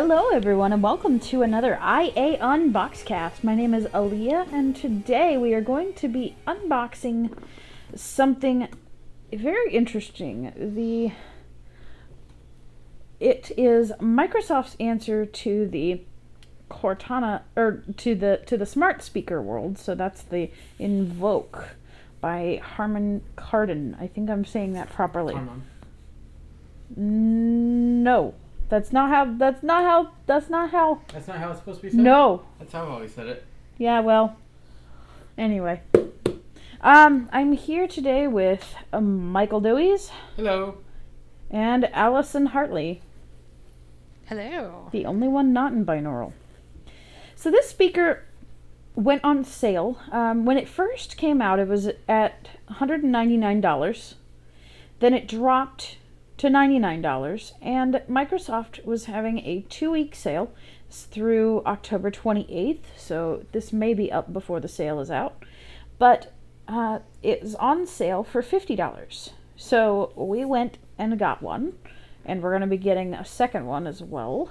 Hello, everyone, and welcome to another IA Unboxcast. My name is Aleeha, and today we are going to be unboxing something very interesting. The it is Microsoft's answer to the Cortana or to the to the smart speaker world. So that's the Invoke by Harman Kardon. I think I'm saying that properly. Harman. No. That's not how that's not how that's not how That's not how it's supposed to be said? No. That's how I've always said it. Yeah, well. Anyway. Um I'm here today with um, Michael Doise Hello. and Allison Hartley, Hello. the only one not in binaural. So this speaker went on sale. Um, when it first came out, it was at $199. Then it dropped to $99, and Microsoft was having a two week sale through October 28th, so this may be up before the sale is out. But uh, it was on sale for $50. So we went and got one, and we're going to be getting a second one as well.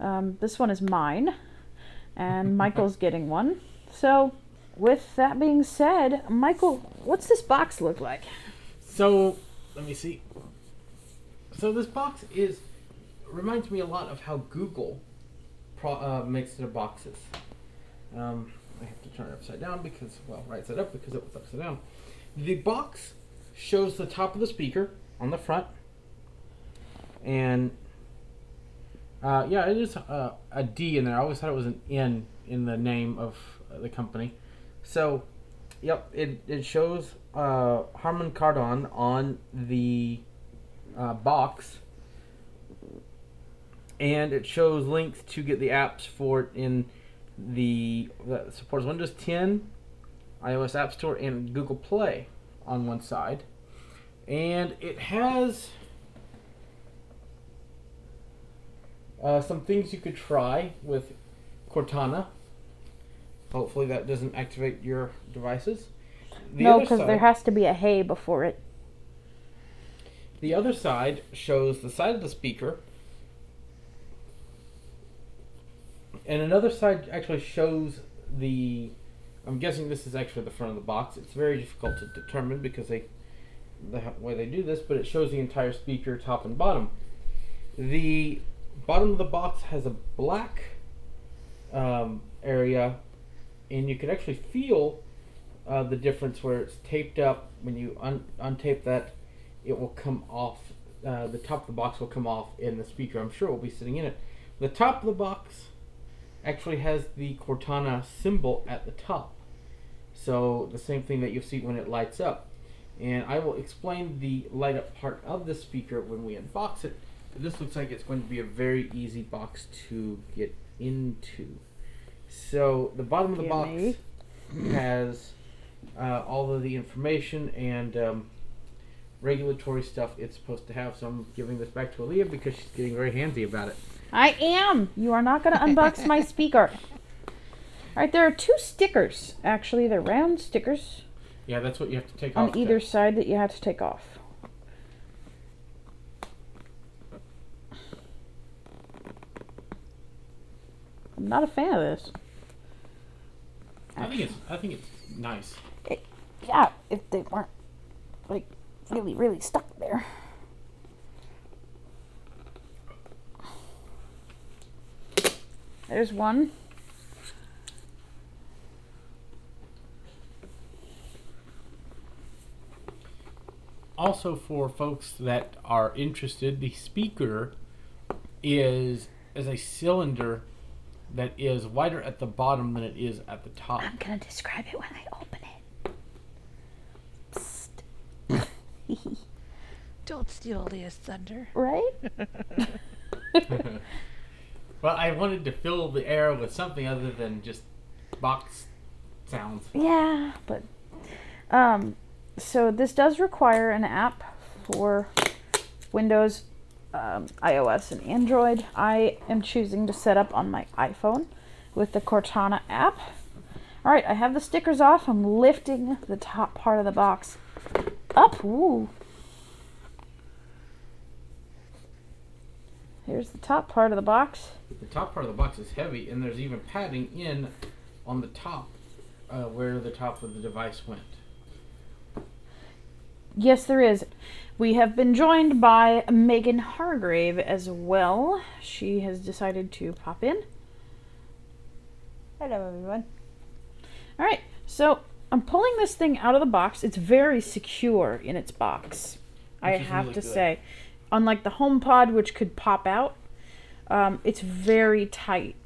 Um, this one is mine, and Michael's getting one. So, with that being said, Michael, what's this box look like? So, let me see. So this box is reminds me a lot of how Google pro, uh, makes their boxes. Um, I have to turn it upside down because, well, right side up because it was upside down. The box shows the top of the speaker on the front, and uh, yeah, it is uh, a D in there. I always thought it was an N in the name of uh, the company. So, yep, it, it shows uh, Harman Kardon on the uh, box, and it shows links to get the apps for it in the that supports Windows 10, iOS App Store, and Google Play on one side, and it has uh, some things you could try with Cortana. Hopefully that doesn't activate your devices. The no, because there has to be a hay before it. The other side shows the side of the speaker. And another side actually shows the. I'm guessing this is actually the front of the box. It's very difficult to determine because they, the way they do this, but it shows the entire speaker, top and bottom. The bottom of the box has a black um, area, and you can actually feel uh, the difference where it's taped up. When you un- untape that, it will come off. Uh, the top of the box will come off in the speaker. I'm sure it will be sitting in it. The top of the box actually has the Cortana symbol at the top. So the same thing that you'll see when it lights up. And I will explain the light up part of the speaker when we unbox it. This looks like it's going to be a very easy box to get into. So the bottom of the box has uh, all of the information and um, regulatory stuff it's supposed to have. So I'm giving this back to Aleeha because she's getting very handsy about it. I am. You are not going to unbox my speaker. All right, there are two stickers. Actually, they're round stickers Yeah, that's what you have to take on off. On either there. side that you have to take off. I'm not a fan of this. I think it's I think it's nice. Yeah, if they weren't like really, really stuck there. There's one. Also, for folks that are interested, the speaker is is a cylinder that is wider at the bottom than it is at the top. I'm gonna describe it when I open it. Psst. Don't steal Leah's thunder. right? Well, I wanted to fill the air with something other than just box sounds. Yeah, but um, so this does require an app for Windows, um, iOS, and Android. I am choosing to set up on my iPhone with the Cortana app. All right, I have the stickers off. I'm lifting the top part of the box up. Ooh. Here's the top part of the box. The top part of the box is heavy, and there's even padding in on the top uh, where the top of the device went. Yes, there is. We have been joined by Meaghan Hargrave as well. She has decided to pop in. Hello, everyone. All right, so I'm pulling this thing out of the box. It's very secure in its box. I Which is have really to good. say, unlike the HomePod, which could pop out, um, it's very tight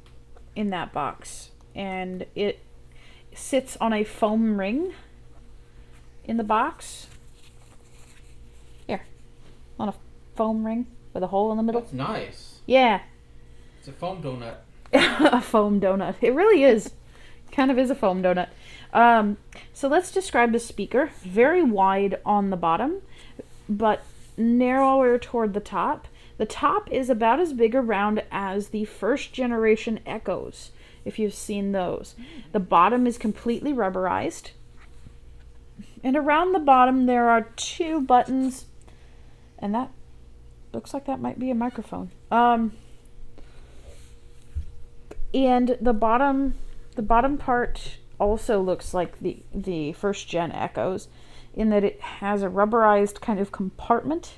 in that box, and it sits on a foam ring in the box. Here, on a foam ring with a hole in the middle. That's nice. Yeah, It's a foam donut. a foam donut. It really is. Kind of is a foam donut. Um, so let's describe the speaker. Very wide on the bottom, but narrower toward the top. The top is about as big around as the first generation Echoes, if you've seen those. The bottom is completely rubberized. And around the bottom, there are two buttons, and that looks like that might be a microphone. Um, and the bottom the bottom part also looks like the the first gen echoes in that it has a rubberized kind of compartment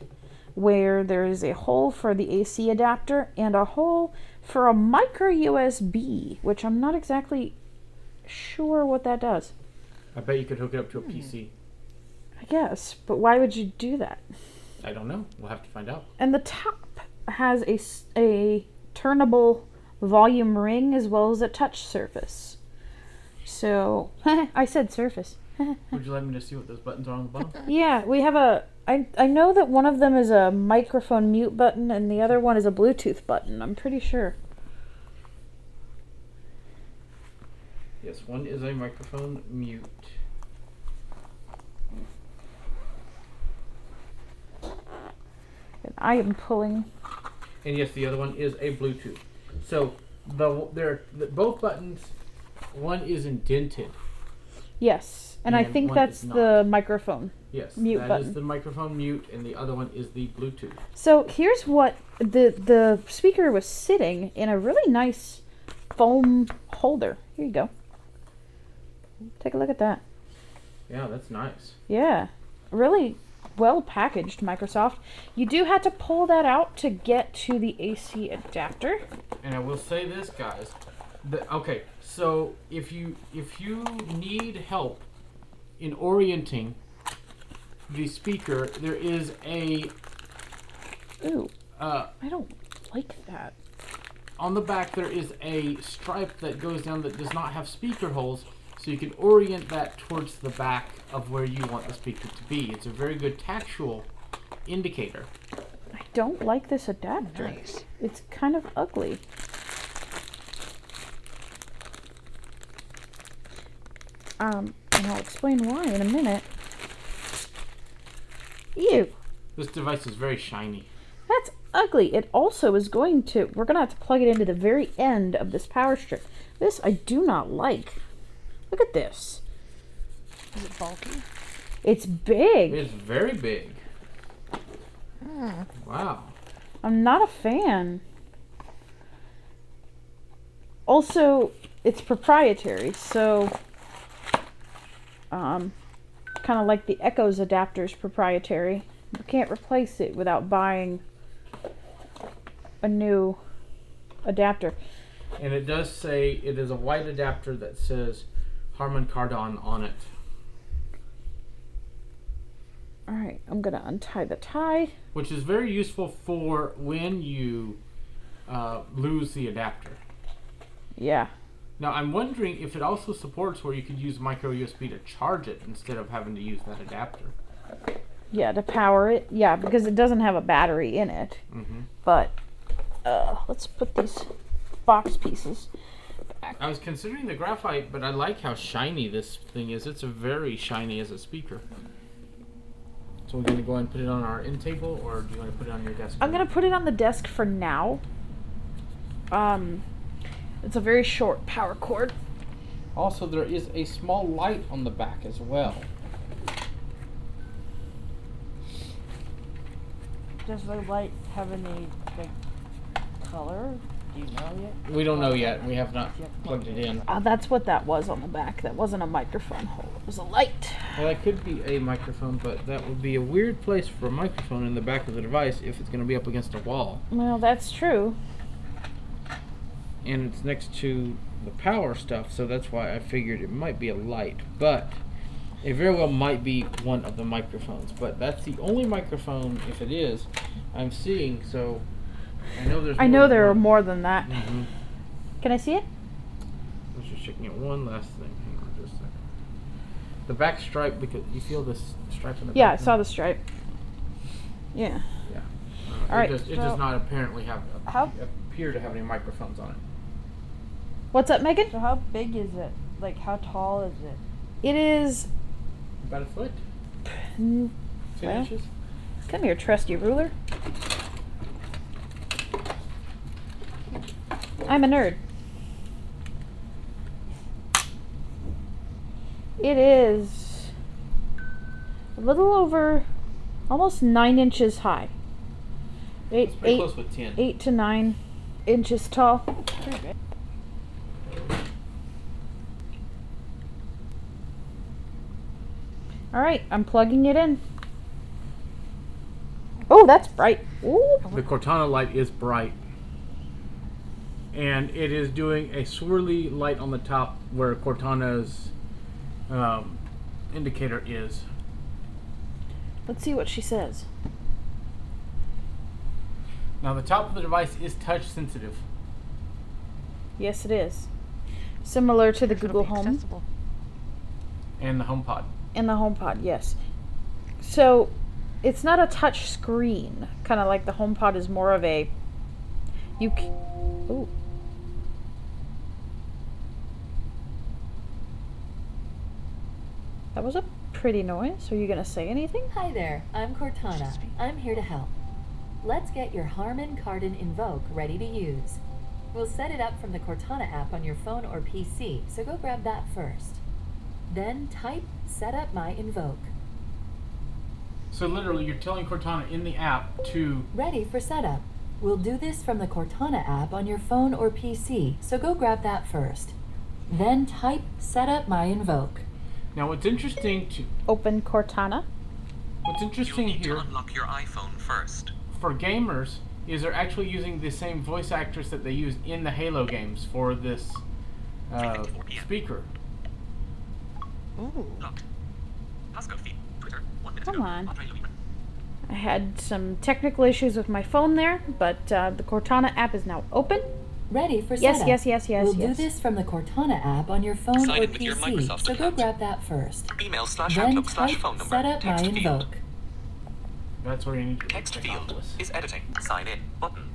where there is a hole for the AC adapter and a hole for a micro USB, which I'm not exactly sure what that does. I bet you could hook it up to a PC. I guess, but why would you do that? I don't know. We'll have to find out. And the top has a, a turnable volume ring as well as a touch surface. So, I said surface. Would you like me to see what those buttons are on the bottom? yeah, we have a. I, I know that one of them is a microphone mute button and the other one is a Bluetooth button. I'm pretty sure. yes, one is a microphone mute. And I am pulling. And yes, the other one is a Bluetooth. So the they're the, both buttons. One is indented. Yes, and I think that's the microphone. Yes, Mute that is button. the microphone mute, and the other one is the Bluetooth. So here's what the the speaker was sitting in a really nice foam holder. Here you go. Take a look at that. Yeah, that's nice. Yeah, really well packaged, Microsoft. You do have to pull that out to get to the AC adapter. And I will say this, guys. The, okay, so if you if you need help in orienting the speaker, there is a Ooh, uh, I don't like that. on the back. There is a stripe that goes down that does not have speaker holes, so you can orient that towards the back of where you want the speaker to be. It's a very good tactual indicator. I don't like this adapter. Nice. It's kind of ugly. Um, and I'll explain why in a minute. Ew. This device is very shiny. That's ugly. It also is going to, we're going to have to plug it into the very end of this power strip. This I do not like. Look at this. Is it bulky? It's big. It's very big. Hmm. Wow. I'm not a fan. Also, it's proprietary, so um, kind of like the Echoes adapter's proprietary. You can't replace it without buying a new adapter. And it does say it is a white adapter that says Harman Kardon on it. All right, I'm gonna untie the tie. which is very useful for when you uh, lose the adapter. Yeah, Now, I'm wondering if it also supports where you could use micro USB to charge it instead of having to use that adapter. yeah, to power it. Yeah, because it doesn't have a battery in it. hmm But uh, let's put these box pieces. Back. I was considering the graphite, but I like how shiny this thing is. It's a very shiny as a speaker. So we're gonna go ahead and put it on our end table, or do you want to put it on your desk? I'm gonna put it on the desk for now. Um, it's a very short power cord. Also, there is a small light on the back as well. Does the light have any like color? Do you know yet? We don't know yet. We have not plugged it in. Oh, that's what that was on the back. That wasn't a microphone hole. It was a light. Well, that could be a microphone, but that would be a weird place for a microphone in the back of the device if it's going to be up against a wall. Well, that's true. And it's next to the power stuff, so that's why I figured it might be a light. But it very well might be one of the microphones. But that's the only microphone, if it is, I'm seeing. So I know there's. I know there are more than that. hmm Can I see it? I was just checking out one last thing. Hang on just a second. The back stripe, because you feel this stripe in the Yeah, I saw the stripe. Yeah. Uh, All right, It does, it does not apparently have How- appear to have any microphones on it. What's up, Meaghan? So how big is it? Like how tall is it? It is. About a foot, mm, ten Well. inches. Come here, trusty ruler. I'm a nerd. It is a little over, almost nine inches high. Eight, eight, close with ten. eight to nine inches tall. Pretty big. All right, I'm plugging it in. Oh, that's bright. Ooh. The Cortana light is bright. And it is doing a swirly light on the top where Cortana's um, indicator is. Let's see what she says. Now, the top of the device is touch sensitive. Yes, it is. Similar to the Google Home accessible. And the HomePod. And the HomePod, yes. So, it's not a touch screen, kind of like the HomePod is more of a. You. C- Ooh. That was a pretty noise. Are you gonna say anything? Hi there, I'm Cortana. I'm here to help. Let's get your Harman Kardon Invoke ready to use. We'll set it up from the Cortana app on your phone or PC, so go grab that first. Then type Set up my Invoke. So, literally, you're telling Cortana in the app to. Ready for setup. We'll do this from the Cortana app on your phone or PC, so go grab that first. Then type Set up my Invoke. Now, what's interesting to Open Cortana. what's You interesting need here to unlock your iPhone first. for gamers is they're actually using the same voice actress that they used in the Halo games for this uh, speaker. Ooh. Locked. Passcode feed. Twitter. One minute Come on. I had some technical issues with my phone there, but uh, the Cortana app is now open. Ready for Yes, setup. yes, yes, yes, We'll yes. do this from the Cortana app on your phone Sign or in your PC, Microsoft so go grab that first. Email slash Then outlook slash phone number. set up my Text field. invoke. That's where you need to Text field is editing. Sign in button.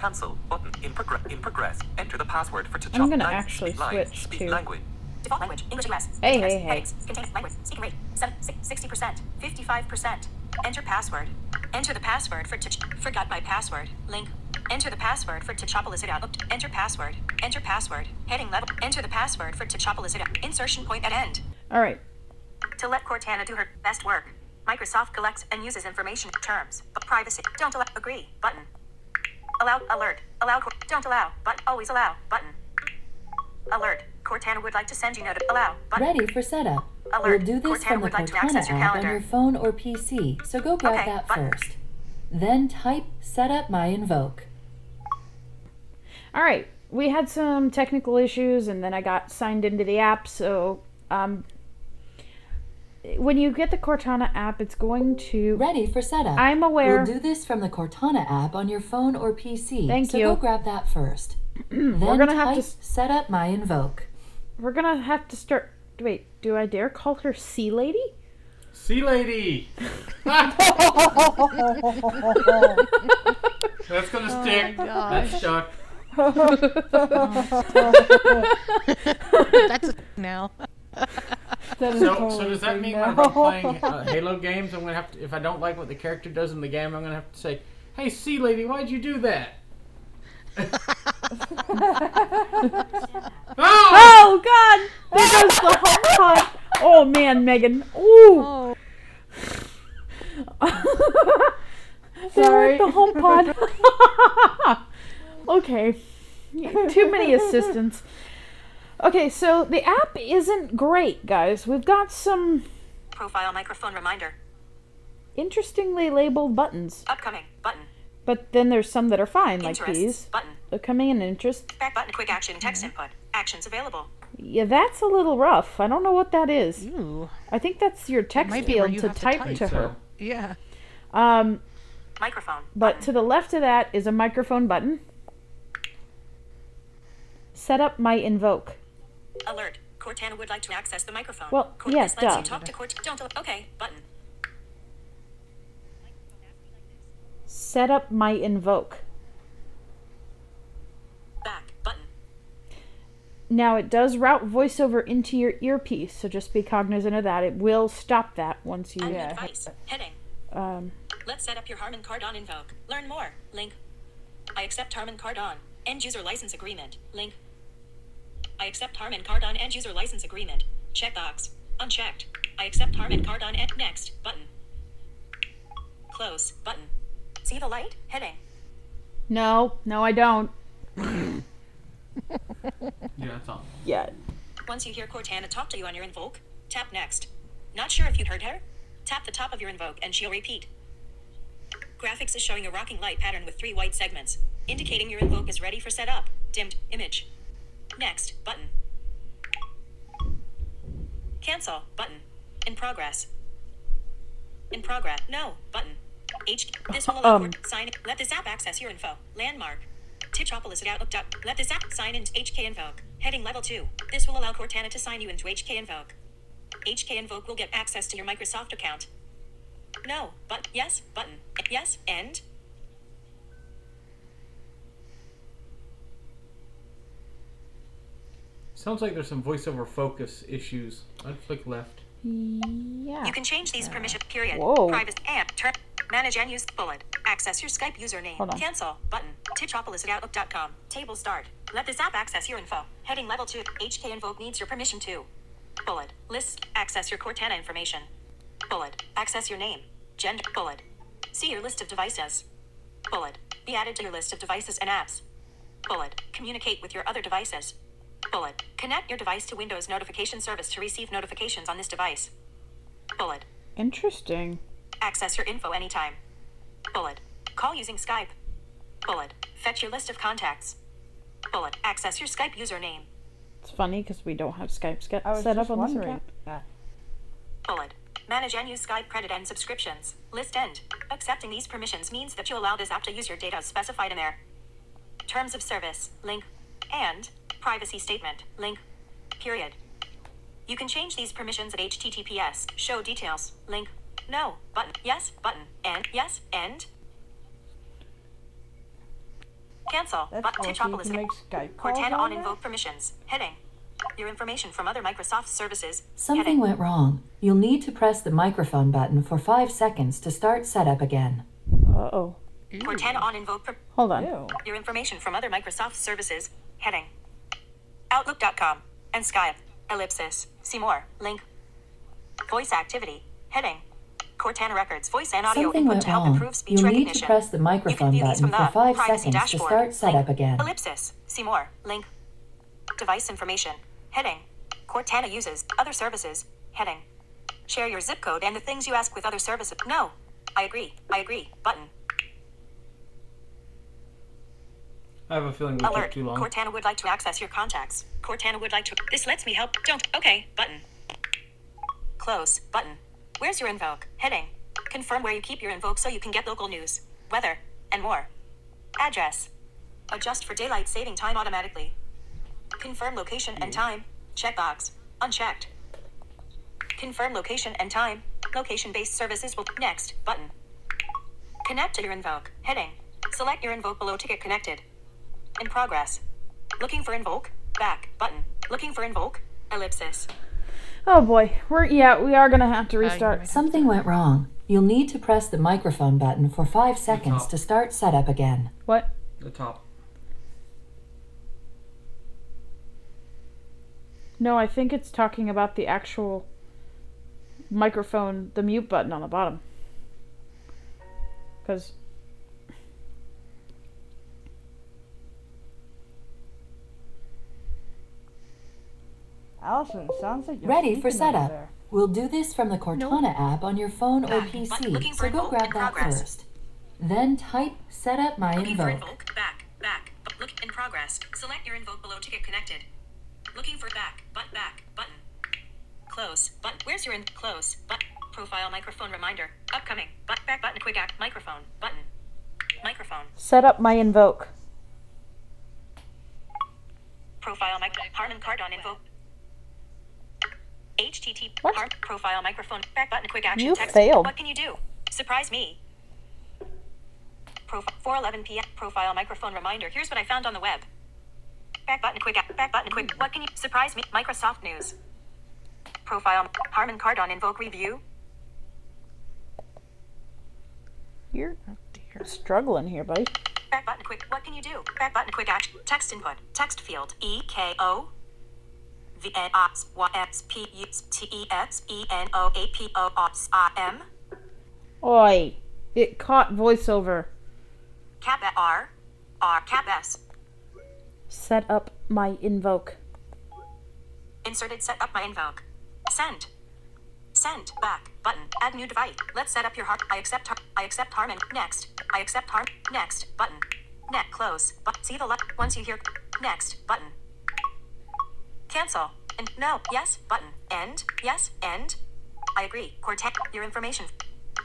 Cancel button in progress. In progress. Enter the password for to I'm gonna actually switch speak to- language. Default language, English US. Hey, hey, hey. Headings. Contains language. Speaking rate. 60%. 55%. Enter password. Enter the password for Tich. Forgot my password. Link. Enter the password for Tichopolis Enter password. Enter password. Heading level. Enter the password for Tichopolis Insertion point at end. All right. To let Cortana do her best work, Microsoft collects and uses information terms. But privacy. Don't allow. Agree. Button. Allow. Alert. Allow. Don't allow. But always allow. Button. Alert. Cortana would like to send you note. Allow. Button. Ready for setup. Alert. We'll do this Cortana from the would like to Cortana access your app on your phone or PC, so go grab Okay, that button. first. Then type Set up my Invoke. All right. We had some technical issues, and then I got signed into the app. So, um, when you get the Cortana app, it's going to. Ready for setup. I'm aware. We'll do this from the Cortana app on your phone or PC. Thank so you. go grab that first. then gonna have to Set up my Invoke. We're gonna have to start. Wait, do I dare call her Sea Lady? Sea lady. That's gonna oh stick. That's stuck. That's a now. That is So, so does that mean now. whenever I'm playing uh, Halo games, I'm gonna have to, if I don't like what the character does in the game, I'm gonna have to say, "Hey, Sea Lady, why'd you do that?" oh! Oh God! There goes the home pod. Oh man, Meaghan. Ooh. Oh, Sorry. the home pod. okay. Too many assistants. Okay, so the app isn't great, guys. We've got some Profile microphone reminder. interestingly labeled buttons, Upcoming button. but then there's some that are fine, like Interests these. button. Coming in interest. Back button. Quick action text input. Actions available. Yeah, that's a little rough. I don't know what that is. Ooh. I think that's your text might be where field you to have to type type. to her. Yeah. Um, Microphone. but button. to the left of that is a microphone button. Set up my invoke. Alert. Cortana would like to access the microphone. Well, Cort- yes, lets duh. you talk to Cort- Don't. Okay. Button. Set up my invoke. Back button. Now it does route voiceover into your earpiece, so just be cognizant of that. It will stop that once you. Unmute device. Heading. Um, Let's set up your Harman Kardon invoke. Learn more. Link. I accept Harman Kardon. End user license agreement. Link. I accept Harm Harman Kardon end user license agreement. Checkbox. Unchecked. I accept Harm Harman Kardon and next button. Close button. See the light? Heading. no, no, I don't. Yeah, that's all. Yeah. Once you hear Cortana talk to you on your invoke, tap next. Not sure if you heard her? Tap the top of your invoke and she'll repeat. Graphics is showing a rocking light pattern with three white segments, indicating your invoke is ready for setup. Dimmed image. Next button. Cancel button. In progress. In progress. No button. H. This will allow Um. Sign. Let this app access your info. Landmark. Titropolis at Outlook. Let this app sign into HK Invoke. Heading level 2. This will allow Cortana to sign you into HK Invoke. HK Invoke will get access to your Microsoft account. No, but yes, button. Yes, and Sounds like there's some voiceover focus issues. I'd click left. Yeah. you can change these permission period. Whoa. Privacy and turn manage and use bullet. Access your Skype username. Hold on. Cancel button. Titropolis at Outlook.com. Table start. Let this app access your info. Heading level 2. HK Invoke needs your permission too. Bullet. List. Access your Cortana information. Bullet. Access your name. Gender. Bullet. See your list of devices. Bullet. Be added to your list of devices and apps. Bullet. Communicate with your other devices. Bullet. Connect your device to Windows notification service to receive notifications on this device. Bullet. Interesting. Access your info anytime. Bullet. Call using Skype. Bullet. Fetch your list of contacts. Bullet. Access your Skype username. It's funny because we don't have Skype ske- set up on this wondering. account. Yeah. Bullet. Manage and use Skype credit and subscriptions. List end. Accepting these permissions means that you allow this app to use your data as specified in there. Terms of service. Link. And. Privacy statement. Link. Period. You can change these permissions at HTTPS. Show details. Link. No. Button. Yes. Button. And. Yes. End. Cancel. That's But cool. So you Titropolis. can make Skype Cortana on on invoke permissions. Heading. Your information from other Microsoft services. Something Heading. went wrong. You'll need to press the microphone button for five seconds to start setup again. Uh oh. Cortana on invoke per- Hold on. Ew. your information from other Microsoft services. Heading. Outlook.com and Skype. Ellipsis. See more. Link. Voice activity. Heading. Cortana Records voice and audio Something input went to help wrong. improve speech You'll need to press the microphone button for five seconds to start setup Link. again. Ellipsis. See more. Link. Device information. Heading. Cortana uses other services. Heading. Share your zip code and the things you ask with other services. No. I agree. I agree. Button. I have a feeling we took Alert. too long. Cortana would like to access your contacts. Cortana would like to. This lets me help. Don't. Okay. Button. Close. Button. Where's your invoke? Heading. Confirm where you keep your invoke so you can get local news, weather, and more. Address. Adjust for daylight saving time automatically. Confirm location and time. Checkbox. Unchecked. Confirm location and time. Location based services will. Next. Button. Connect to your invoke. Heading. Select your invoke below to get connected. In progress. Looking for invoke. Back. Button. Looking for invoke. Ellipsis. Oh boy. We're yeah. We are gonna have to restart. Something went wrong. You'll need to press the microphone button for five seconds to start setup again. What? The top. No, I think it's talking about the actual microphone, the mute button on the bottom. Because Allison, sounds like you're Ready for setup. there. We'll do this from the Cortana app on your phone or PC, so go grab that progress. first. Then type setup my Looking for invoke. invoke. Back. Back. Look in progress. Select your invoke below to get connected. Looking for back. But back. Button. Close. Button. Where's your in? Close. But profile microphone reminder. Upcoming. But back button. Quick act. Microphone. Button. Microphone. Set up my invoke. Profile mic. Harman Kardon invoke. HTTP. What? Profile microphone. Back button. Quick action. You text. failed. What can you do? Surprise me. Profile 4:11 p.m. Profile microphone reminder. Here's what I found on the web. Back button. Quick. Back button. Quick. What can you? Surprise me. Microsoft News. Profile Harman Kardon invoke review. You're dear. struggling here, buddy. Back button. Quick. What can you do? Back button. Quick action. Text input. Text field. E K O. V N I S Y X P U S T E X E N O A P O S I M. Oi. It caught voiceover. Cap R. R. Cap S. Set up my invoke. Inserted. Set up my invoke. Send. Send. Back. Button. Add new device. Let's set up your heart. I accept. Har- I accept Harman. Next. I accept Harm. Next. Button. Net. Close. But see the le- once you hear next. Button. Cancel. And no. Yes. Button. End. Yes. End. I agree. Cortana. Your information.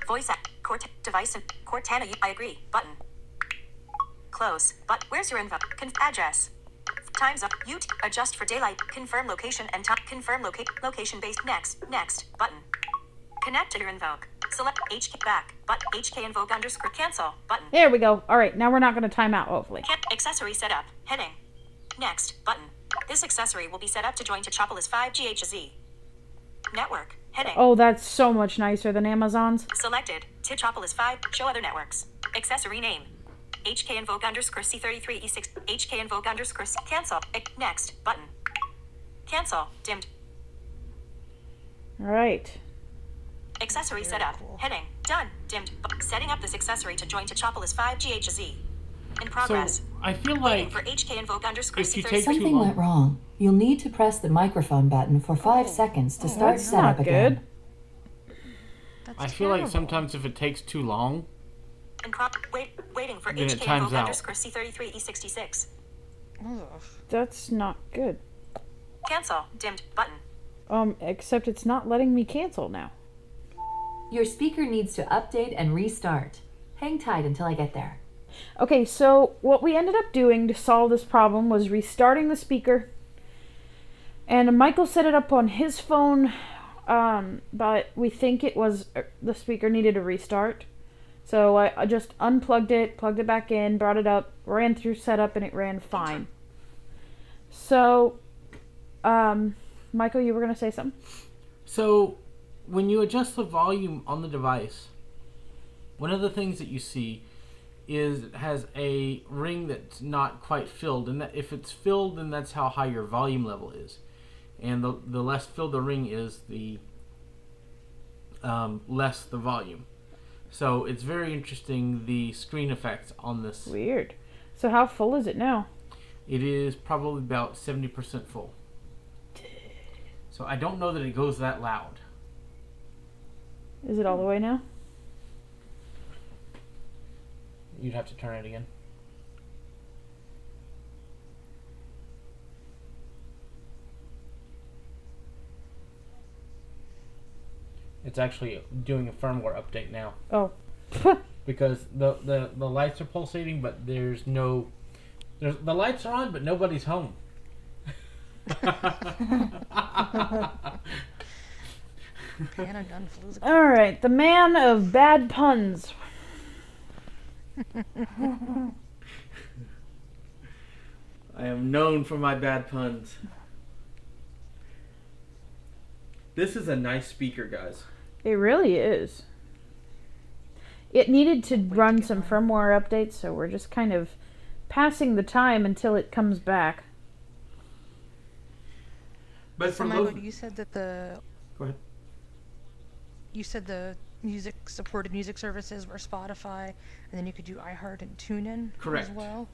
Voice act. Cort. Device. and Cortana. you- I agree. Button. Close. But where's your info? Conf- address. Times up. You adjust for daylight. Confirm location and time. Confirm loca- location based. Next. Next. Button. Connect to your invoke. Select HK back. But HK invoke underscore cancel. Button. There we go. All right, now we're not going to time out, hopefully. Accessory setup. Heading. Next. Button. This accessory will be set up to join Tetropolis 5 GHZ. Network. Heading. Oh, that's so much nicer than Amazon's. Selected. Tetropolis 5. Show other networks. Accessory name. HK invoke underscore C33 E6. HK invoke underscore C. Cancel. Next. Button. Cancel. Dimmed. All right. Accessory setup. Heading. Done. Dimmed. Setting up this accessory to join Tetropolis 5 GHZ. In progress. So I feel like for HK invoke underscore if you take Something long- went wrong. You'll need to press the microphone button for five seconds to start That's setup not again. good. That's I feel like sometimes if it takes too long, and pro- wait, waiting for Then it HK times invoke out. underscore C33 E66. Ugh. That's not good. Cancel. Dimmed. Button. Um, except it's not letting me cancel now. Your speaker needs to update and restart. Hang tight until I get there. Okay, so what we ended up doing to solve this problem was restarting the speaker. And Michael set it up on his phone, um, but we think it was uh, the speaker needed a restart. So I, I just unplugged it, plugged it back in, brought it up, ran through setup, and it ran fine. So, um, Michael, you were gonna say something? So, when you adjust the volume on the device, one of the things that you see is has a ring that's not quite filled, and that if it's filled, then that's how high your volume level is, and the the less filled the ring is, the um, less the volume. So it's very interesting the screen effects on this. Weird. So how full is it now? It is probably about seventy percent full. So I don't know that it goes that loud. Is it all the way now? You'd have to turn it again. It's actually doing a firmware update now Oh. because the, the, the lights are pulsating, but there's no. There's, the lights are on, but nobody's home. Hannah Dunn flew the All right, the man of bad puns. I am known for my bad puns. This is a nice speaker, guys. It really is. It needed to run some firmware updates, so we're just kind of passing the time until it comes back. But So for Michael, those, you said that the go ahead. you said the music supported music services were Spotify, and then you could do iHeart and TuneIn Correct. as well.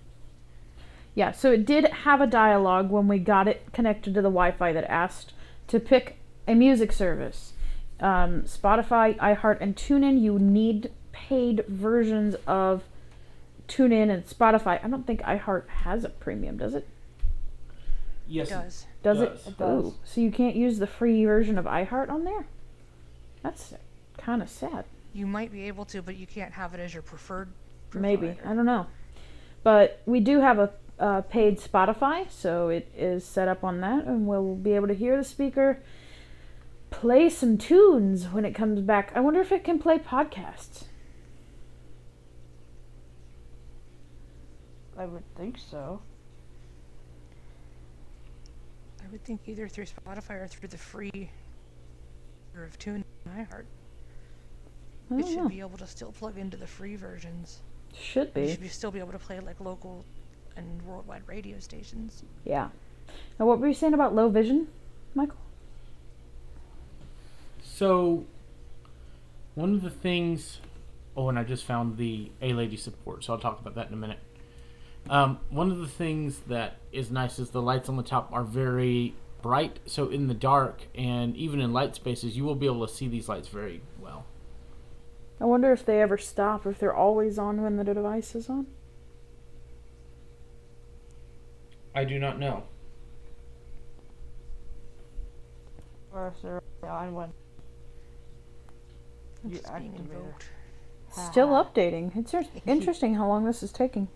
Yeah, so it did have a dialogue when we got it connected to the Wi Fi that asked to pick a music service. Um, Spotify, iHeart, and TuneIn, you need paid versions of TuneIn and Spotify. I don't think iHeart has a premium, does it? Yes. does. Does, Does. it? It does. Ooh, so you can't use the free version of iHeart on there? That's kind of sad. You might be able to, but you can't have it as your preferred. Maybe. I don't know, but we do have a uh, paid Spotify, so it is set up on that, and we'll be able to hear the speaker play some tunes when it comes back. I wonder if it can play podcasts. I would think so. I would think either through Spotify or through the free or of Tune and iHeart. I It should know. be able to still plug into the free versions. Should You be. should be still be able to play like local and worldwide radio stations. Yeah. Now, what were you saying about low vision, Michael? So, one of the things. Oh, and I just found the A Lady support, so I'll talk about that in a minute. Um, one of the things that is nice is the lights on the top are very bright, so in the dark and even in light spaces, you will be able to see these lights very well. I wonder if they ever stop, if they're always on when the device is on. I do not know. Or if they're on when You just being activate it. Still updating. It's interesting how long this is taking.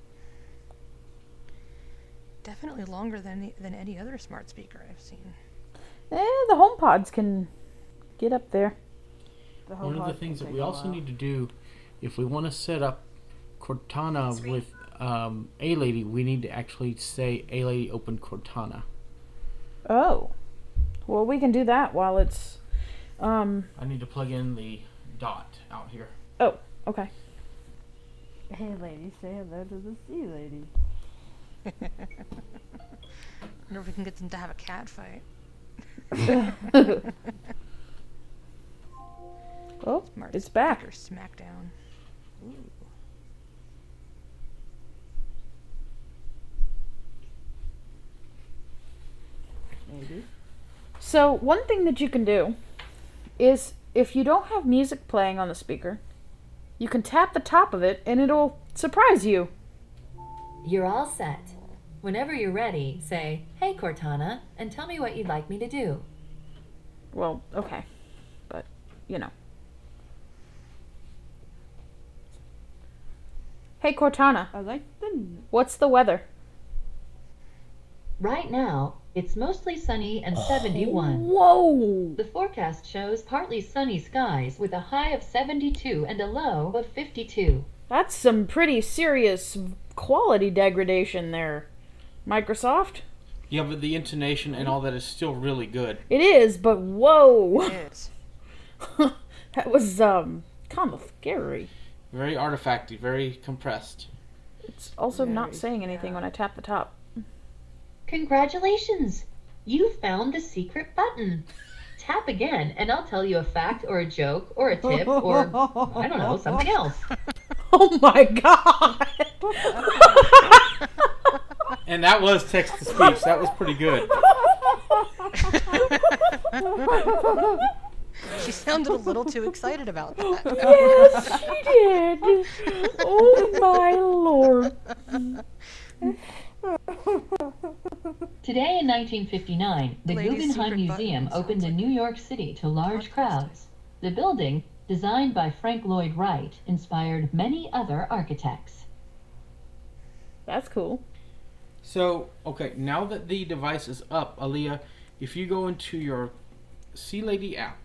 Definitely longer than than any other smart speaker I've seen. Eh, the HomePods can get up there. The One of the things that we also while. need to do, if we want to set up Cortana with um, A Lady, we need to actually say A Lady open Cortana. Oh. Well, we can do that while it's. Um. I need to plug in the dot out here. Oh. Okay. Hey lady, say hello to the sea lady. wonder if we can get them to have a cat fight. Oh, Smart it's back. speaker Smackdown. Maybe. So, one thing that you can do is if you don't have music playing on the speaker, you can tap the top of it and it'll surprise you. You're all set. Whenever you're ready, say, Hey Cortana, and tell me what you'd like me to do. Well, okay. But, you know. Hey, Cortana, I like the what's the weather? Right now, it's mostly sunny and 71. Whoa! The forecast shows partly sunny skies with a high of 72 and a low of 52. That's some pretty serious quality degradation there, Microsoft. Yeah, but the intonation and all that is still really good. It is, but whoa! It is. that was, um, kind of scary. Very artifacty, very compressed. It's also not saying anything when I tap the top. Congratulations! You found the secret button. Tap again, and I'll tell you a fact or a joke or a tip or, I don't know, something else. Oh my god! And that was text to speech. That was pretty good. She sounded a little too excited about that. yes, she did! Oh my lord. Today in 1959, the Lady's Guggenheim Museum button opened in New York City to large crowds. The building, designed by Frank Lloyd Wright, inspired many other architects. That's cool. So, okay, now that the device is up, Aleeha, if you go into your C Lady app 4:32 p.m.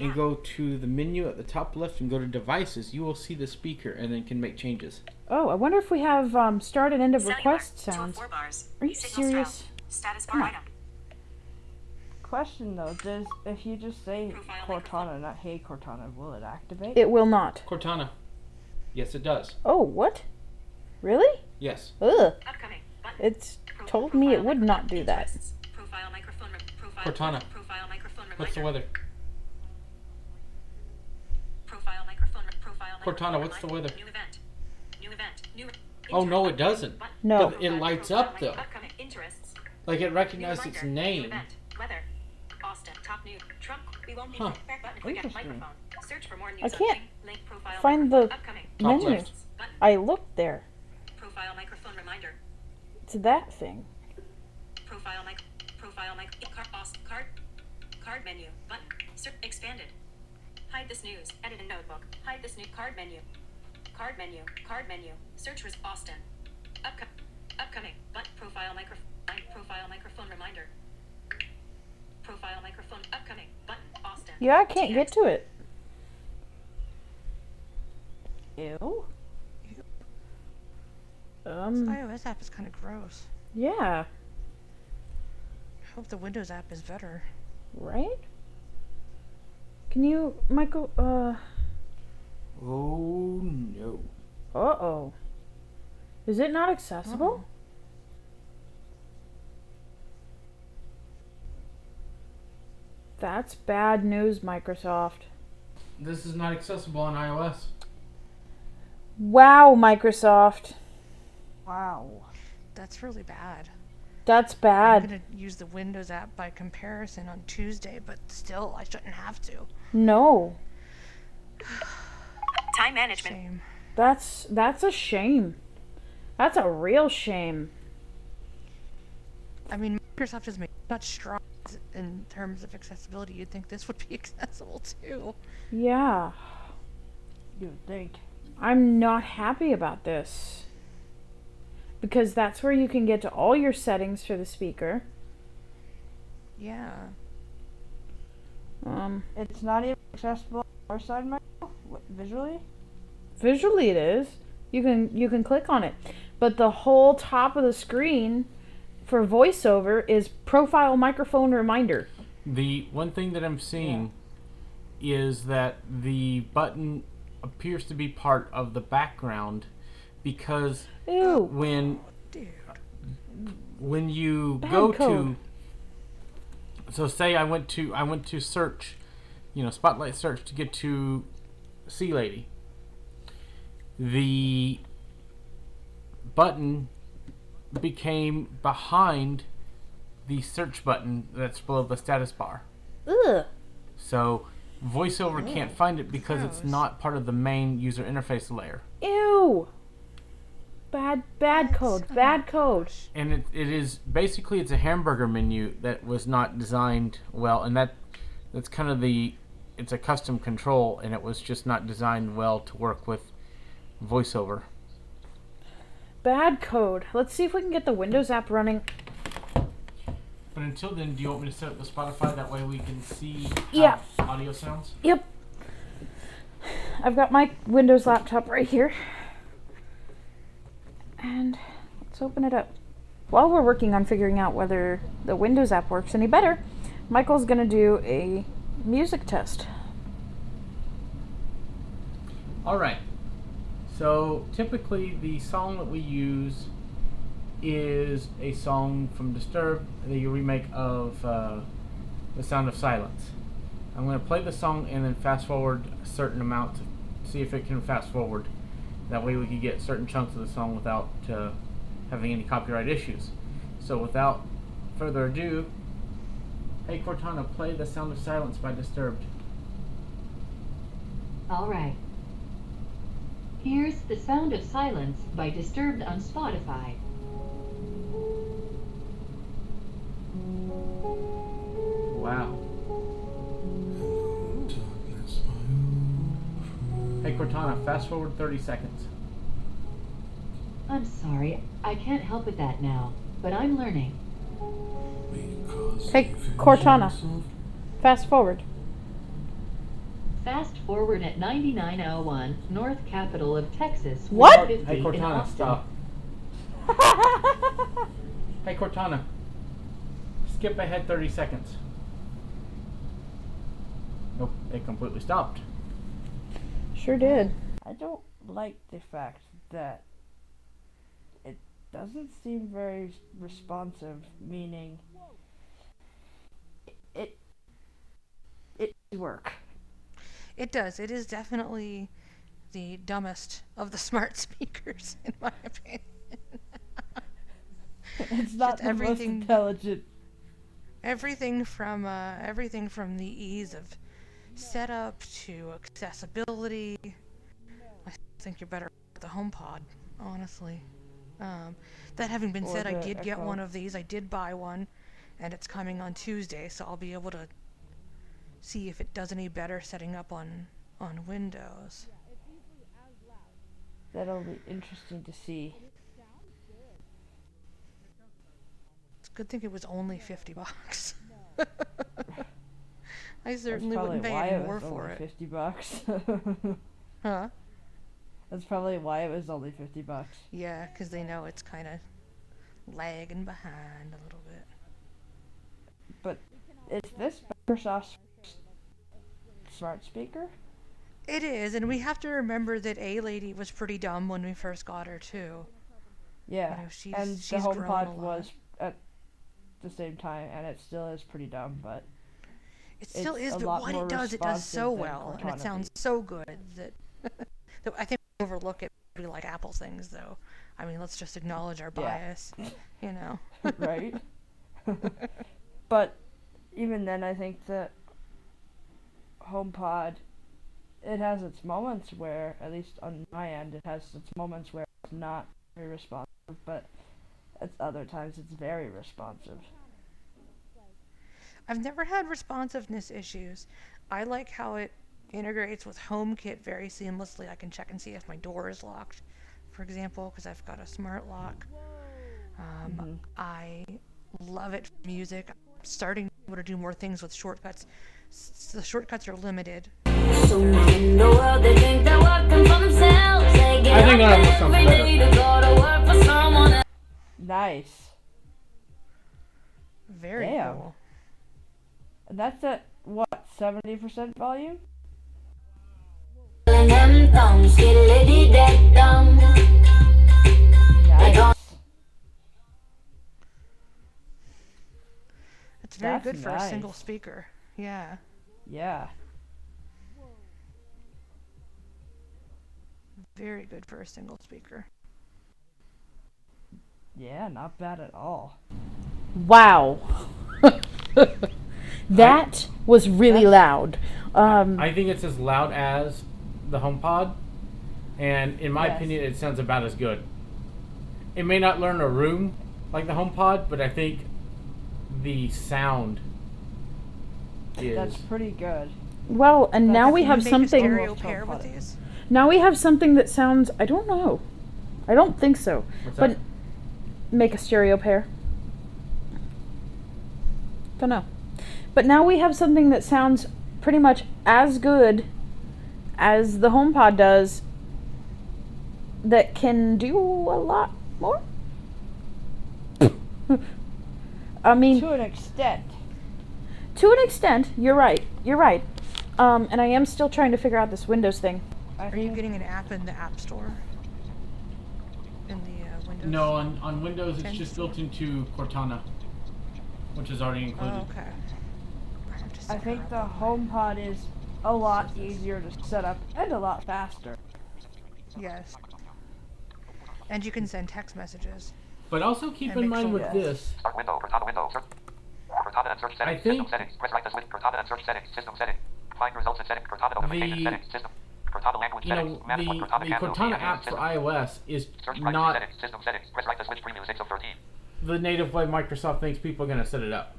and go to the menu at the top left and go to devices, you will see the speaker and then can make changes. Oh, I wonder if we have um, start and end of Cellular, request sounds. bars. Are you Signals serious? Status Come bar on. item. Question though, does if you just say Profile Cortana, not Hey Cortana, will it activate? It will not. Cortana. Yes, it does. Oh, what? Really? Yes. Ugh. Upcoming. Button. It's Pro- told me it would not do that. Profile microphone. Profile. Cortana. Profile microphone. What's the weather? Cortana, what's the weather? New event. New event. New. Oh no, it doesn't. No. But it lights up though. Upcoming interests. Like it New recognized its reminder. New name. event. Weather. Austin. Top news. Trump. We won't need Huh. back button. Forget Interesting. microphone. Search for more news. I can't Link, link profile. find the upcoming menu. I looked there. Profile microphone reminder. It's that thing. Profile mic. Profile mic. Card. Card. Card menu. Button. Ser- expanded. Hide this news. Edit a notebook. Hide this new card menu. Card menu. Card menu. Search for Austin. Upco- upcoming. But profile microphone. Profile microphone reminder. Profile microphone. Upcoming. Button. Austin. Yeah, I can't get to it. Ew. Um, This iOS app is kind of gross. yeah, I hope the Windows app is better. right? Can you, Michael, uh, Oh no. uh-oh. Is it not accessible? That's bad news, Microsoft. This is not accessible on iOS. Wow, Microsoft. Wow. That's really bad. That's bad. I'm gonna use the Windows app by comparison on Tuesday, but still, I shouldn't have to. No. Time management. Shame. That's that's a shame. That's a real shame. I mean, Microsoft has made such strides in terms of accessibility. You'd think this would be accessible too. Yeah. You would think. I'm not happy about this. Because that's where you can get to all your settings for the speaker. Yeah. Um, It's not even accessible on our side, Michael? Visually? visually it is. You can you can click on it. But the whole top of the screen for voiceover is profile microphone reminder. The one thing that I'm seeing is that the button appears to be part of the background because Uh, Ew. when when you Bad go code. to so say I went to I went to search, you know, spotlight search to get to Sea Lady. The button became behind the search button that's below the status bar. Ugh. So VoiceOver can't find it because it's not part of the main user interface layer. Ew. Bad bad code. Bad code. and it, it is basically it's a hamburger menu that was not designed well and that that's kind of the it's a custom control and it was just not designed well to work with voiceover Bad code. Let's see if we can get the Windows app running. but until then do you want me to set up the spotify that way we can see how Yeah. audio sounds Yep. I've got my Windows laptop right here. And let's open it up. While we're working on figuring out whether the Windows app works any better, Michael's going to do a music test. all right so typically the song that we use is a song from disturbed the remake of uh, the sound of silence I'm going to play the song and then fast forward a certain amount to see if it can fast forward. That way we can get certain chunks of the song without uh, having any copyright issues. So without further ado, hey Cortana, play The Sound of Silence by Disturbed. All right. Here's The Sound of Silence by Disturbed on Spotify. Wow. Hey Cortana, fast forward 30 seconds. I'm sorry, I can't help with that now, but I'm learning. Hey, Cortana, fast forward. Fast forward at 9901 North Capital of Texas. What? Hey Cortana, stop. Hey Cortana, skip ahead 30 seconds. Nope, it completely stopped. Sure did. I don't like the fact that it doesn't seem very responsive, meaning it it work. It does. It is definitely the dumbest of the smart speakers, in my opinion. It's not Just the most everything- intelligent. everything from uh, everything from the ease of setup to accessibility. I think you're better with the HomePod, honestly. Um, that having been Or said, I did get one of these. I did buy one, and it's coming on Tuesday, so I'll be able to see if it does any better setting up on on Windows. That'll be interesting to see. It's a good thing it was only fifty bucks. I certainly wouldn't pay any it more for it. fifty bucks. Huh? That's probably why it was only fifty bucks. Yeah, because they know it's kind of lagging behind a little bit. But is this Microsoft's smart speaker? It is, and we have to remember that A Lady was pretty dumb when we first got her too. Yeah, You know, she's, and the she's a HomePod was at the same time, and it still is pretty dumb. But It still is, but what it does, it does so well, and it sounds so good that I think we overlook it. We like Apple things, though. I mean, let's just acknowledge our Yeah. bias, you know. right? but even then, I think that HomePod, it has its moments where, at least on my end, it has its moments where it's not very responsive, but at other times it's very responsive. I've never had responsiveness issues. I like how it integrates with HomeKit very seamlessly. I can check and see if my door is locked, for example, because I've got a smart lock. Um, Mhm. I love it for music. I'm starting to be able to do more things with shortcuts. S- the shortcuts are limited. I think I have something better. Nice. Very Damn. cool. And that's at, what, 70% volume? Nice. It's very That's good for a single speaker. Yeah. Yeah. Very good for a single speaker. Yeah, not bad at all. Wow. that was really That's- loud. Um, I think it's as loud as the HomePod, and in my Yes. opinion, it sounds about as good. It may not learn a room like the HomePod, but I think the sound is. That's pretty good. well, and now we Can you have make a something. stereo pair with these. Now we have something that sounds. I don't know. I don't think so. What's but that? make a stereo pair. Don't know. But now we have something that sounds pretty much as good as the HomePod does that can do a lot more. I mean, To an extent. to an extent, you're right. You're right. Um, and I am still trying to figure out this Windows thing. Are you getting an app in the App Store? In the uh, Windows? No, on, on Windows, it's just built into Cortana, which is already included. Oh, okay. I I think the up. HomePod is a lot easier to set up and a lot faster. Yes. And you can send text messages. But also keep And in mind sure- with Yes. this, window, Cortana window, search. Cortana and search settings, I think- system settings. Press right to switch. Cortana and search settings, system settings. Find results and settings. Cortana notification The- settings, system. Cortana language you know, the, Manage the Cortana can. Cortana app for iOS is Search not settings, system settings. Press right to switch preview 6 of 13. the native way Microsoft thinks people are going to set it up.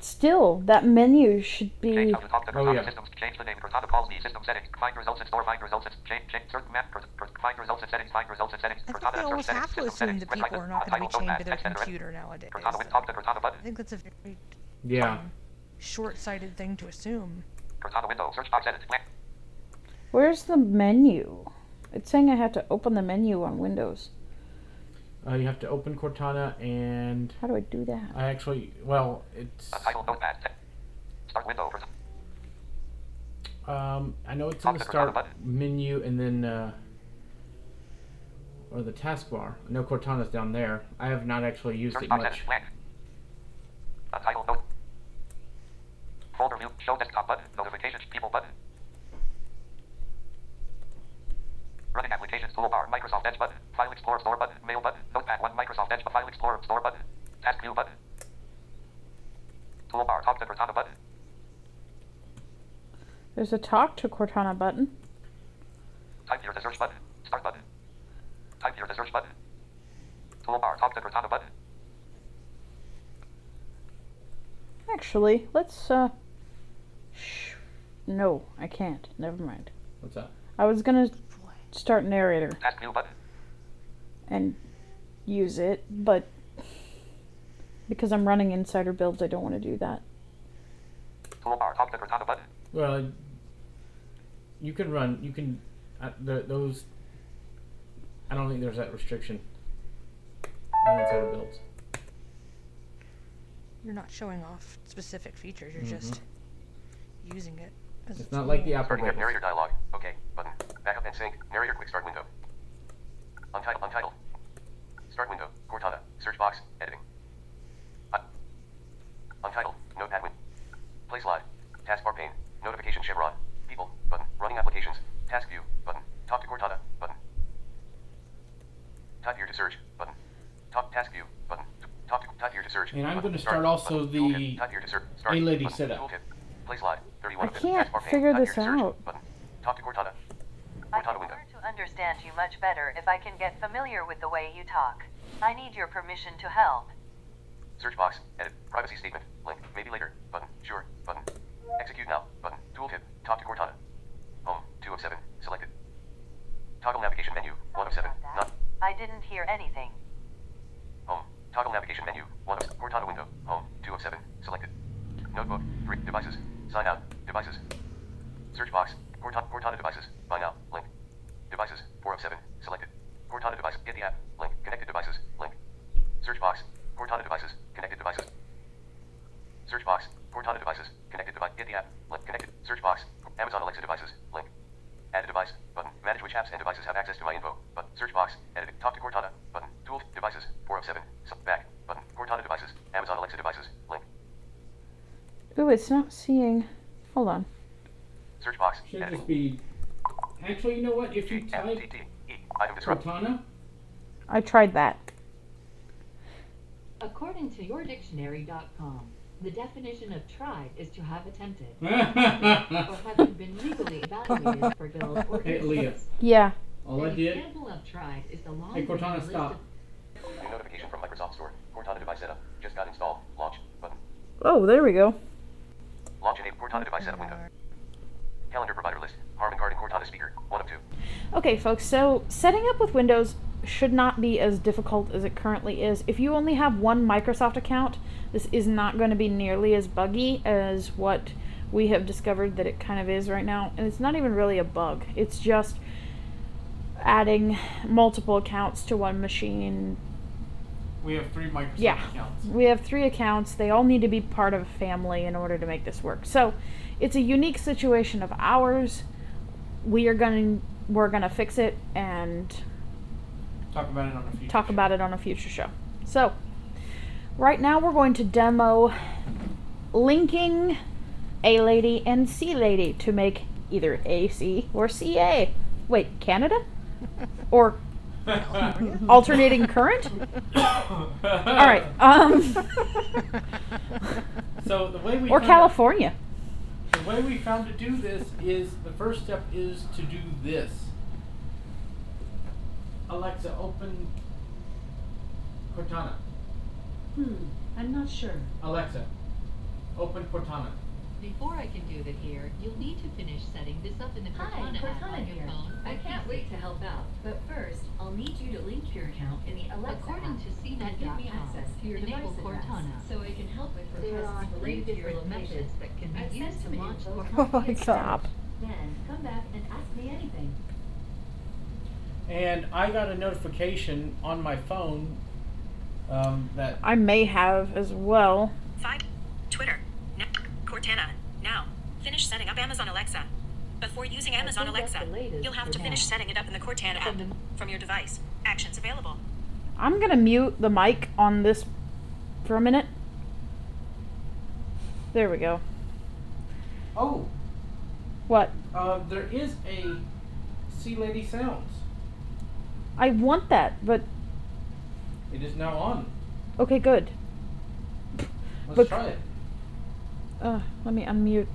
Still, that menu should be. Change how to talk to Oh, yeah. systems. Change the name. Cortana calls me system settings. Find results and store. Find results and change. change certain map. Per, per, find results and settings. Find results and settings. I think Cortana they and almost have to assume that Press right people are not going to be title chained to their computer nowadays. Cortana with talk to Cortana button. I think that's a very Yeah. um, short-sighted thing to assume. Cortana window. Search box edit. Where's the menu? It's saying I have to open the menu on Windows. Uh, you have to open Cortana, and How do I do that? I actually, well, it's. A title notepad. Te- Start window. Cortana. Um, I know it's in the start menu, and then, uh, or the taskbar. I know Cortana's down there. I have not actually used Search it much. edit. Blank. A title note. Folder view. Show desktop button. Notifications. People button. Running applications toolbar. Microsoft Edge button. File Explorer store button. Mail button. Notepad 1. Microsoft Edge. File Explorer store button. Task view button. Toolbar. Talk to Cortana button. There's a talk to Cortana button. Type here to search button. Start button. Type here to search button. Toolbar. Talk to Cortana button. Actually, let's uh shh. No, I can't. Never mind. What's that? I was gonna start narrator Task view button. and use it, but because I'm running insider builds, I don't want to do that. Toolbar. Talk to Cortana button. Well, you can run. You can. Uh, the, those. I don't think there's that restriction. On insider builds. You're not showing off specific features. You're just using it. As a It's not like the tool. Apple. Starting up narrator dialog. Okay. Button. Backup and sync. Narrator quick start window. Untitled. Untitled. Start window. Cortana. Search box. Editing. Uh, untitled. Notepad win. Play slide. Taskbar pane. Notification chevron. People. Button. Running applications. Task view. Button. Talk to Cortana. Button. Type here to search. Button. Talk task view. Button. Talk to type here to search. And I'm button. gonna start also the Tooltip. Here to search. Start. A lady button. setup. Play slide. 31 I can't figure this here to search. out. Button. Talk to Cortana. I can window. to understand you much better if I can get familiar with the way you talk. I need your permission to help. Search box. Edit. Privacy statement. Link. Maybe later. Button. Sure. Button. Execute now. Button. Tooltip. Talk to Cortana. Home. 2 of 7. Selected. Toggle navigation menu. 1 of 7. Not. I didn't hear anything. Home. Toggle navigation menu. 1 of Cortana window. Home. 2 of 7. Selected. Notebook. 3. Devices. Sign out. Devices. Search box. Cortana, Cortana devices. Buy now. Link. Devices. 4 of 7. Selected. Cortana device. Get the app. Link. Connected devices. Link. Search box. Cortana devices. Connected devices. Search box. Cortana devices. Connected device. Get the app. Link. Connected. Search box. Amazon Alexa devices. Link. Add a device. Button. Manage which apps and devices have access to my info. Button. Search box. Edit. Talk to Cortana. Button. Tool. Devices. 4 of 7. So, back. Button. Cortana devices. Amazon Alexa devices. Link. Ooh, it's not seeing. Hold on. Search box. Should Editing. just be. Actually, you know what? If you G, F, type T, T. Item disrupt. Cortana, I tried that. According to yourdictionary.com, the definition of tried is to have attempted or all having been legally evaluated for guild or Hey, Leah. instance. Yeah. I An did. example of tried is the long Hey, Cortana, list stop. of New notification from Microsoft Store. Cortana device setup. Just got installed. Launch. Button. Oh, there we go. Cortana device setup window. Calendar provider list. Harman Kardon Cortana speaker. 1 of 2. Okay, folks, so setting up with Windows should not be as difficult as it currently is. If you only have one Microsoft account, this is not going to be nearly as buggy as what we have discovered that it kind of is right now. And it's not even really a bug, it's just adding multiple accounts to one machine. We have three Microsoft Yeah. accounts. We have three accounts. They all need to be part of a family in order to make this work. So it's a unique situation of ours. We are going to we're going to fix it and Talk about it on a future. talk show. about it on a future show. So, right now we're going to demo linking A lady and C lady to make either AC or CA. Wait, Canada? Or alternating current? All right. Um, So the way we or found out- California. the way we found to do this is the first step is to do this. Alexa, open Cortana. Hmm, I'm not sure. Alexa, open Cortana. Before I can do that here, you'll need to finish setting this up in the Hi, Cortana app Cortana on your here. phone. I can't PC. wait to help out, but first, I'll need you to link your account in the Alexa According app to and give me CNET.com, access to your enable device address, Cortana. so I can help with There requests are three related to your different location. methods that can I've be used to launch info Cortana. Oh, the stop. Then come back and ask me anything. And I got a notification on my phone um, that I may have as well. 5. Twitter. Now. Cortana. Now. Finish setting up Amazon Alexa. Before using Amazon Alexa, you'll have for to finish setting it up in the Cortana app From the- from your device. Actions available. I'm going to mute the mic on this for a minute. There we go. oh, What? uh, there is a Sea Lady Sounds. I want that, but It is now on. okay, good. Let's But- try it. Uh, let me unmute.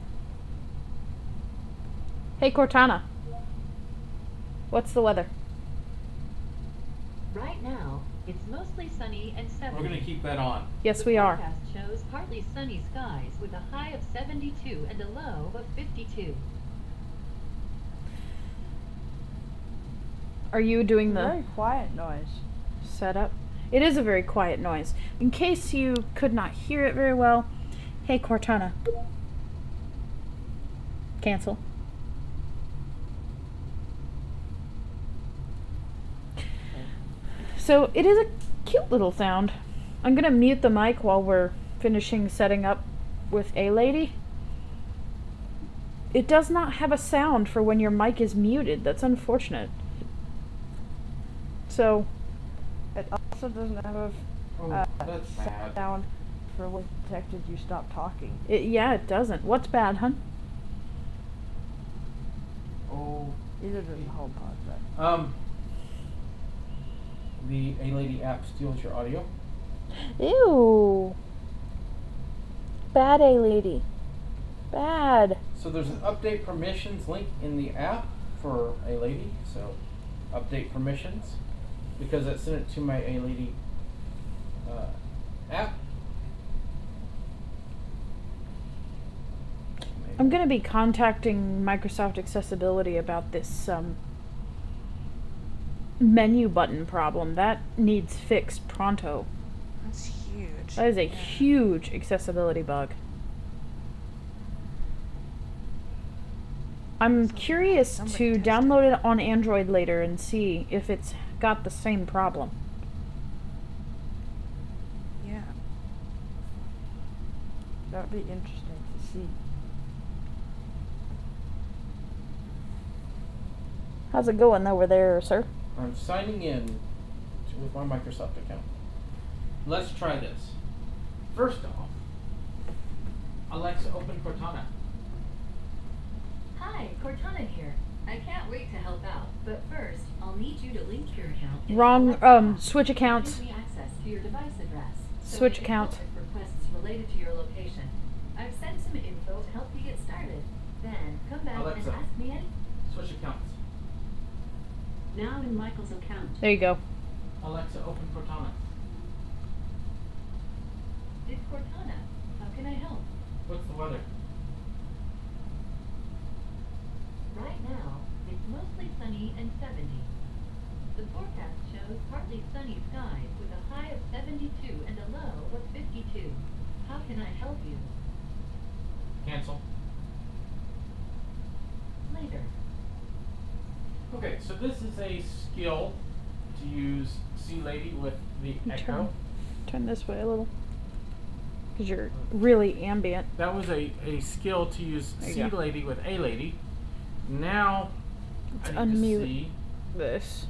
Hey Cortana. What's the weather? Right now, it's mostly sunny and 70. We're gonna keep that on. Yes, The we are. forecast shows partly sunny skies with a high of 72 and a low of 52. Are you doing the Very quiet noise. setup? It is a very quiet noise. In case you could not hear it very well, hey Cortana. Cancel. So it is a cute little sound. I'm gonna mute the mic while we're finishing setting up with A Lady. It does not have a sound for when your mic is muted. That's unfortunate. So, It also doesn't have a Oh, Uh, sound for when detected you stop talking. it, yeah, it doesn't. What's bad, hun? Oh, Either does the HomePod, but um, the A Lady app steals your audio. Ew. Bad A Lady. Bad. So there's an update permissions link in the app for A Lady. So update permissions because I sent it to my A Lady uh, app. I'm gonna be contacting Microsoft Accessibility about this um, menu button problem. That needs fixed pronto. That's huge. That is a Yeah. huge accessibility bug. I'm Somebody- curious to it. download it on Android later and see if it's got the same problem. Yeah. that would be interesting to see. How's it going over there, sir? I'm signing in with my Microsoft account. Let's try this. First off, Alexa, open Cortana. Hi, Cortana here. I can't wait to help out, but first, I'll need you to link your account. Wrong, um, switch It accounts. me access to your device address. so Switch account. requests related to your location. I've sent some info to help you get started. Then come back Alexa. and ask me any. Switch accounts. Now in Michael's account. There you go. Alexa, open Cortana. It's Cortana. How can I help? What's the weather? Right now, it's mostly sunny and 70. The forecast shows partly sunny skies with a high of 72 and a low of 52. How can I help you? Cancel. Later. Okay, so this is a skill to use See Lady with the Echo. turn, turn this way a little. Because you're uh, really ambient. That was a, a skill to use There you See go. Lady with A Lady. Now Let's I need unmute. to see. This.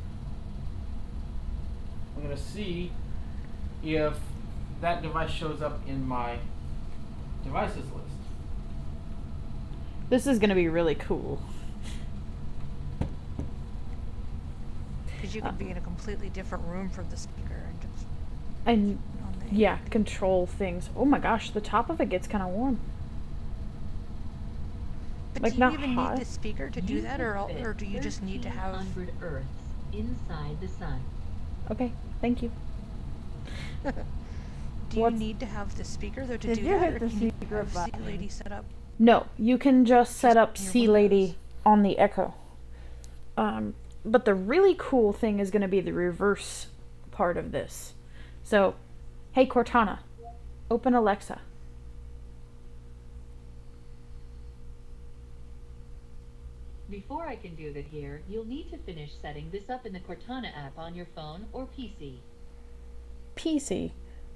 I'm gonna see if that device shows up in my devices list. This is going to be really cool. Because you Uh. could be in a completely different room from the speaker and just And the yeah, control things. Oh my gosh, the top of it gets kind of warm. But like, do you not even hot. need the speaker to do You that, or or do you just need to have? 1,300 Earths inside the sun. Okay, thank you. Do you need to have the speaker though to Did do you that, hit or the can you have See button? Lady set up? No, you can just set Just up on your Lady on the Echo. Um, but the really cool thing is going to be the reverse part of this. So, hey Cortana, open Alexa. Before I can do that here, you'll need to finish setting this up in the Cortana app on your phone or PC. PC.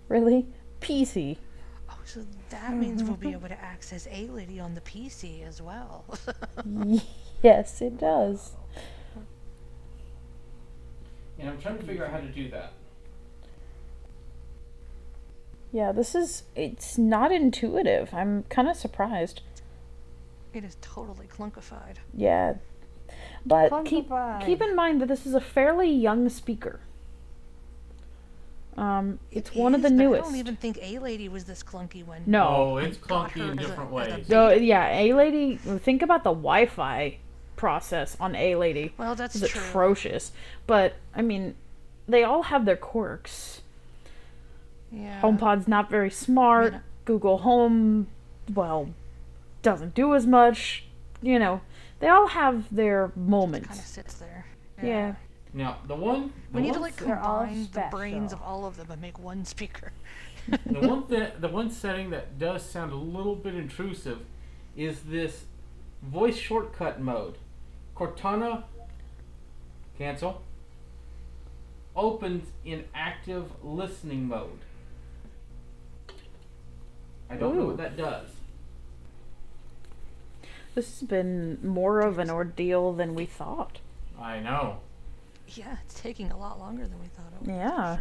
Really? PC. Oh, so that means we'll be mm-hmm. able to access A Lady on the PC as well. yes, it does. And I'm trying to figure out how to do that. Yeah, this is. It's not intuitive. I'm kind of surprised. it is totally clunkified. Yeah. But Fun keep keep in mind that this is a fairly young speaker. Um, it's one of the newest. I don't even think A Lady was this clunky when. No. Oh, it's clunky in as a- different a ways. So yeah, A Lady. Think about the Wi-Fi process on A Lady. Well, that's It's true. atrocious. But I mean, they all have their quirks. Yeah. HomePod's not very smart. Yeah. Google Home, well, doesn't do as much. You know, they all have their moments. Kind of sits there. Yeah. Now the one, the We need to like se- all combine the brains of all of them and make one speaker. the one that the one setting that does sound a little bit intrusive is this voice shortcut mode. Cortana cancel opens in active listening mode. I don't know what that does. This has been more of an ordeal than we thought. I know. Yeah, it's taking a lot longer than we thought it would. Yeah.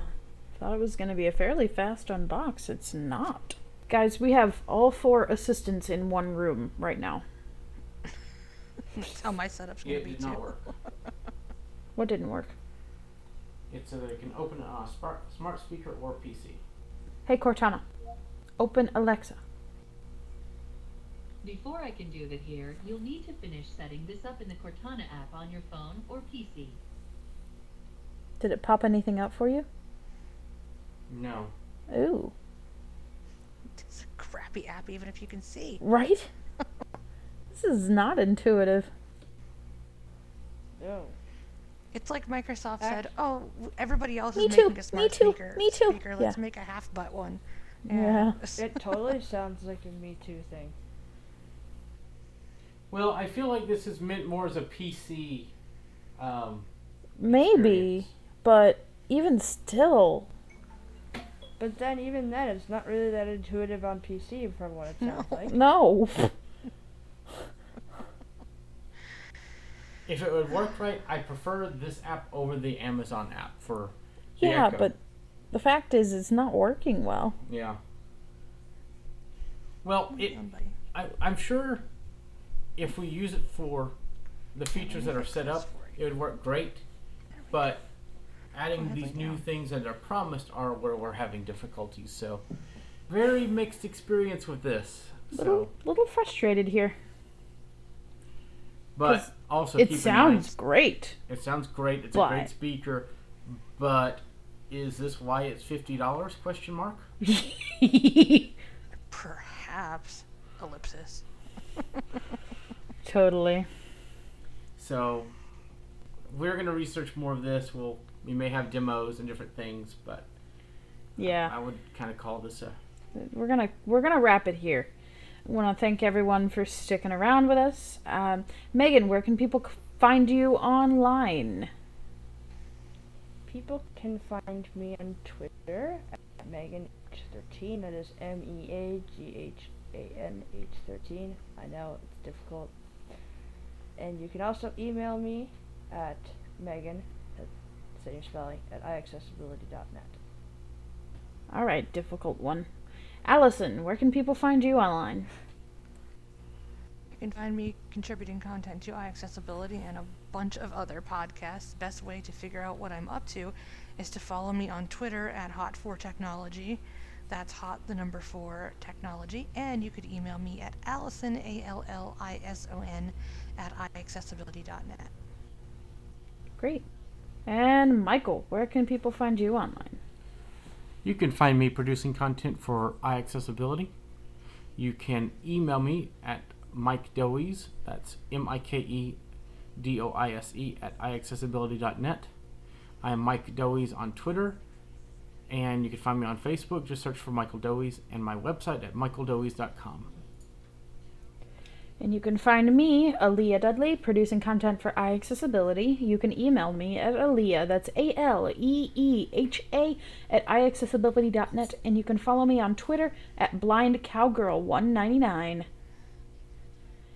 Thought it was going to be a fairly fast unbox. It's not. Guys, we have all four assistants in one room right now. That's how oh, my setup's gonna It be did too. not work. What didn't work? It's so that it can open on a smart, smart speaker or PC. Hey Cortana, open Alexa. Before I can do that here, you'll need to finish setting this up in the Cortana app on your phone or PC. Did it pop anything up for you? No. Ooh, It's a crappy app, even if you can see. right? This is not intuitive. No. It's like Microsoft Act- said, "Oh, everybody else Me is too, making a me smart too, speaker. me too." Speaker. Let's Yeah. make a half butt one." Yeah. It totally sounds like a Me Too thing. Well, I feel like this is meant more as a PC. Um, Maybe, experience. but even still, But then, even then, it's not really that intuitive on PC from what it sounds like. no. If it would work right, I prefer this app over the Amazon app for. the yeah, Echo. but the fact is, it's not working well. Yeah. Well, it. I, I'm sure if we use it for the features that are set up, it would work great. But adding these new things that are promised are where we're having difficulties. So, very mixed experience with this. So, Little, little frustrated here. But 'cause also It keep sounds in great. it sounds great. It's a great speaker. But is this why it's fifty dollars? Question mark. Perhaps ellipsis. totally. So we're gonna research more of this. We'll we may have demos and different things, but Yeah. I would kind of call this a we're gonna we're gonna wrap it here. Want to thank everyone for sticking around with us. Um, Meaghan, where can people find you online? People can find me on Twitter at Megan13. That is M E A G H A N H13. I know it's difficult. And you can also email me at Meaghan, at same spelling, at iaccessibility.net. All right, difficult one. Allison, where can people find you online? You can find me contributing content to iAccessibility and a bunch of other podcasts. Best way to figure out what I'm up to is to follow me on Twitter at Hot4Technology. That's hot, the number four technology. And you could email me at Allison, A L L I S O N, at iAccessibility.net. Great. And Michael, where can people find you online? You can find me producing content for iAccessibility. You can email me at Mike Doise, that's M I K E D O I S E, at iAccessibility.net. I am Mike Doise on Twitter, and you can find me on Facebook. Just search for Michael Doise, and my website at michaeldoise.com. And you can find me, Aleeha Dudley, producing content for iAccessibility. You can email me at Aaliyah, that's A L E E H A, at iAccessibility.net. And you can follow me on Twitter at BlindCowgirl199.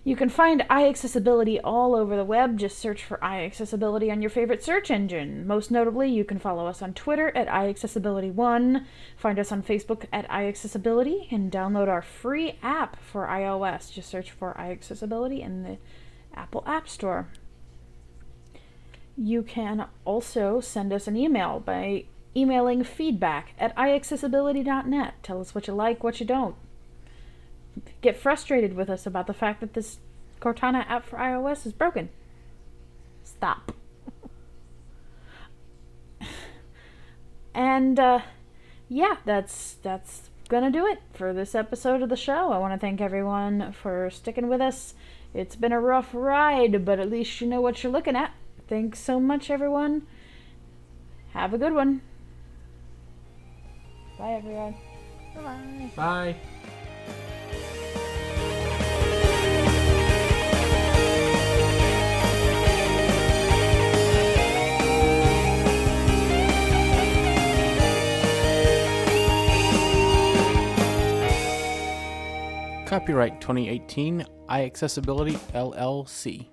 You can find iAccessibility all over the web. Just search for iAccessibility on your favorite search engine. Most notably, you can follow us on Twitter at iAccessibility1, find us on Facebook at iAccessibility, and download our free app for iOS. Just search for iAccessibility in the Apple App Store. you can also send us an email by emailing feedback at iaccessibility.net. Tell us what you like, what you don't. Get frustrated with us about the fact that this Cortana app for iOS is broken. Stop. and uh, yeah, that's that's gonna do it for this episode of the show. I want to thank everyone for sticking with us. It's been a rough ride, but at least you know what you're looking at. Thanks so much, everyone. Have a good one. Bye, everyone. Bye-bye. Bye. Copyright 2018 iAccessibility LLC.